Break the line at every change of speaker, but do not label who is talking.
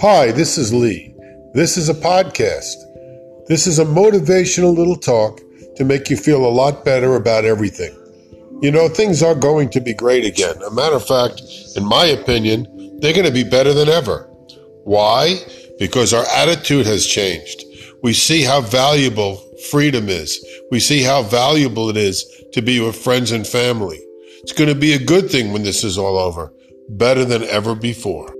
Hi, this is Lee. This is a podcast. This is a motivational little talk to make you feel a lot better about everything. You know, things are going to be great again. A matter of fact, in my opinion, they're going to be better than ever. Why? Because our attitude has changed. We see how valuable freedom is. We see how valuable it is to be with friends and family. It's going to be a good thing when this is all over, better than ever before.